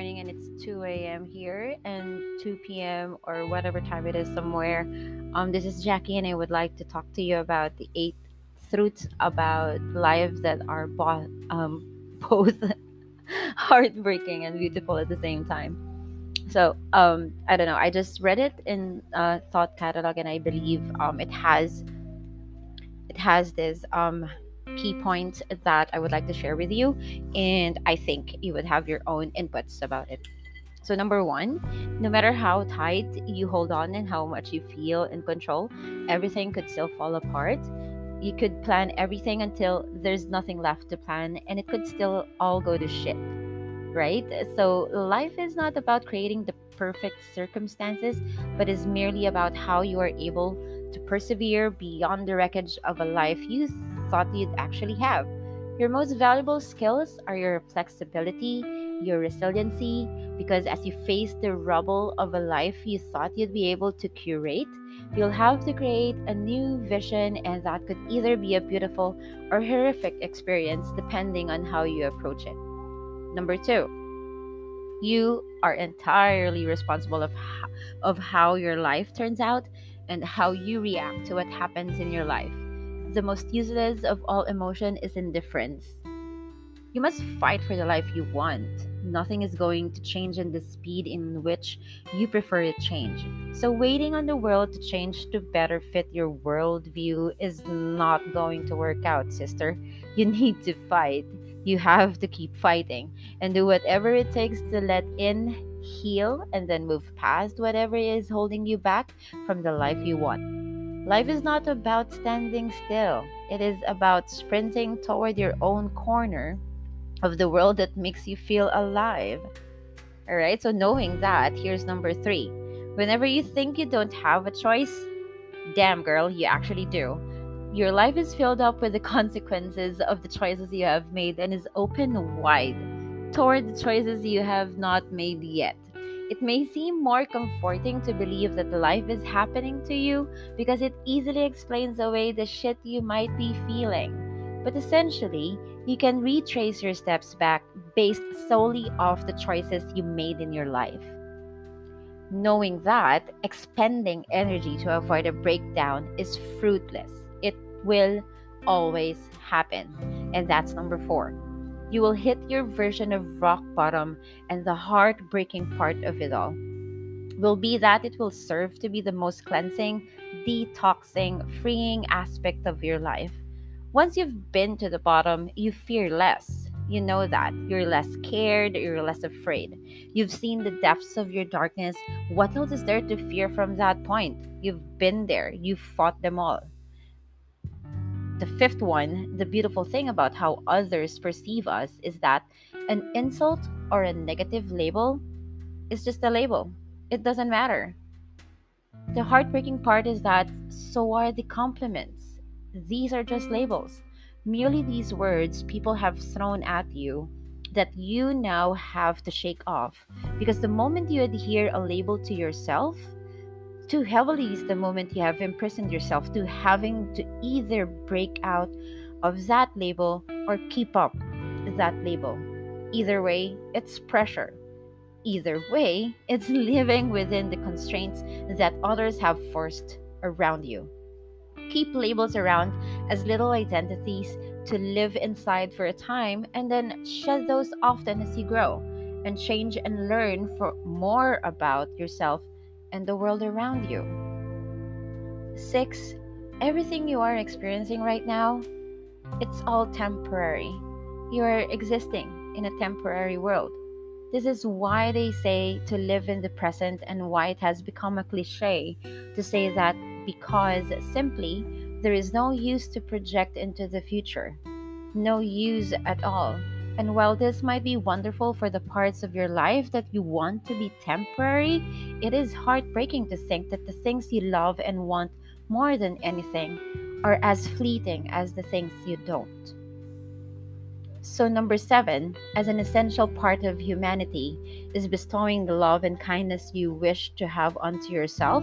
and it's 2 a.m. here and 2 p.m. or whatever time it is somewhere. Um, this is Jackie, and I would like to talk to you about the eight truths about lives that are bo- um, both heartbreaking and beautiful at the same time. So, um, I don't know. I just read it in uh, Thought Catalog, and I believe um, it has it has this um, key points that I would like to share with you, and I think you would have your own inputs about it. So, number one, no matter how tight you hold on and how much you feel in control, everything could still fall apart. You could plan everything until there's nothing left to plan, and it could still all go to shit, right? So, life is not about creating the perfect circumstances, but is merely about how you are able to persevere beyond the wreckage of a life you thought you'd actually have. Your most valuable skills are your flexibility, your resiliency, because as you face the rubble of a life you thought you'd be able to curate, you'll have to create a new vision, and that could either be a beautiful or horrific experience depending on how you approach it. Number two, you are entirely responsible of how, of how your life turns out and how you react to what happens in your life the most useless of all emotion is indifference. You must fight for the life you want. Nothing is going to change in the speed in which you prefer to change. So, waiting on the world to change to better fit your worldview is not going to work out, sister. You need to fight. You have to keep fighting and do whatever it takes to let in, heal, and then move past whatever is holding you back from the life you want. Life is not about standing still, it is about sprinting toward your own corner of the world that makes you feel alive. All right, so knowing that, here's number three. Whenever you think you don't have a choice, damn girl, you actually do. Your life is filled up with the consequences of the choices you have made and is open wide toward the choices you have not made yet. It may seem more comforting to believe that life is happening to you because it easily explains away the shit you might be feeling. But essentially, you can retrace your steps back based solely off the choices you made in your life. Knowing that expending energy to avoid a breakdown is fruitless. It will always happen. And that's number four you will hit your version of rock bottom, and the heartbreaking part of it all will be that it will serve to be the most cleansing, detoxing, freeing aspect of your life. Once you've been to the bottom, you fear less. You know that. You're less scared, you're less afraid. You've seen the depths of your darkness. What else is there to fear from that point? You've been there, you've fought them all the fifth one, the beautiful thing about how others perceive us is that an insult or a negative label is just a label. It doesn't matter. The heartbreaking part is that so are the compliments. These are just labels. Merely these words people have thrown at you that you now have to shake off. Because the moment you adhere a label to yourself, too heavily is the moment you have imprisoned yourself to having to either break out of that label or keep up that label. Either way, it's pressure. Either way, it's living within the constraints that others have forced around you. Keep labels around as little identities to live inside for a time and then shed those often as you grow and change and learn for more about yourself and the world around you. Six, everything you are experiencing right now, it's all temporary. You are existing in a temporary world. This is why they say to live in the present and why it has become a cliche to say that because simply there is no use to project into the future. No use at all. And while this might be wonderful for the parts of your life that you want to be temporary, it is heartbreaking to think that the things you love and want more than anything are as fleeting as the things you don't. So, number seven, as an essential part of humanity, is bestowing the love and kindness you wish to have unto yourself.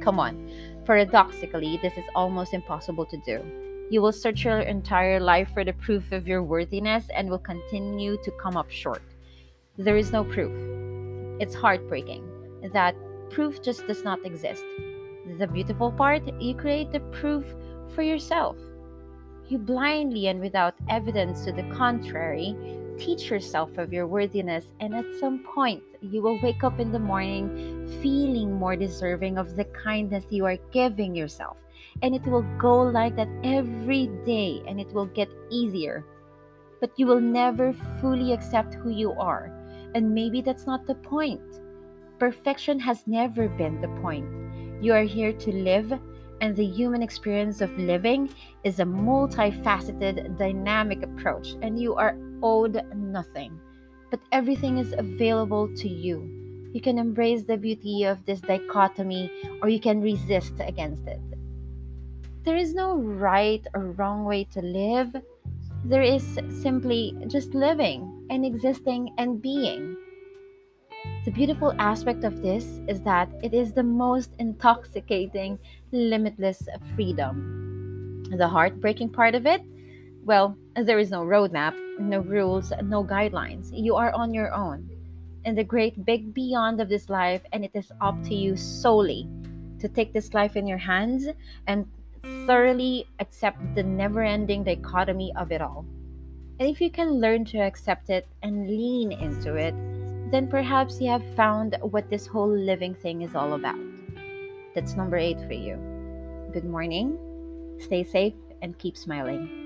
Come on, paradoxically, this is almost impossible to do. You will search your entire life for the proof of your worthiness and will continue to come up short. there is no proof. It's heartbreaking that proof just does not exist. The beautiful part, you create the proof for yourself. You blindly and without evidence to the contrary teach yourself of your worthiness, and at some point, you will wake up in the morning feeling more deserving of the kindness you are giving yourself. And it will go like that every day, and it will get easier. But you will never fully accept who you are, and maybe that's not the point. Perfection has never been the point. You are here to live and the human experience of living is a multifaceted, dynamic approach, and you are owed nothing. But everything is available to you. You can embrace the beauty of this dichotomy or you can resist against it. There is no right or wrong way to live. There is simply just living and existing and being. The beautiful aspect of this is that it is the most intoxicating, limitless freedom. The heartbreaking part of it, well, there is no roadmap, no rules, no guidelines. You are on your own in the great big beyond of this life, and it is up to you solely to take this life in your hands and thoroughly accept the never ending dichotomy of it all. And if you can learn to accept it and lean into it, then perhaps you have found what this whole living thing is all about. That's number eight for you. Good morning, stay safe, and keep smiling.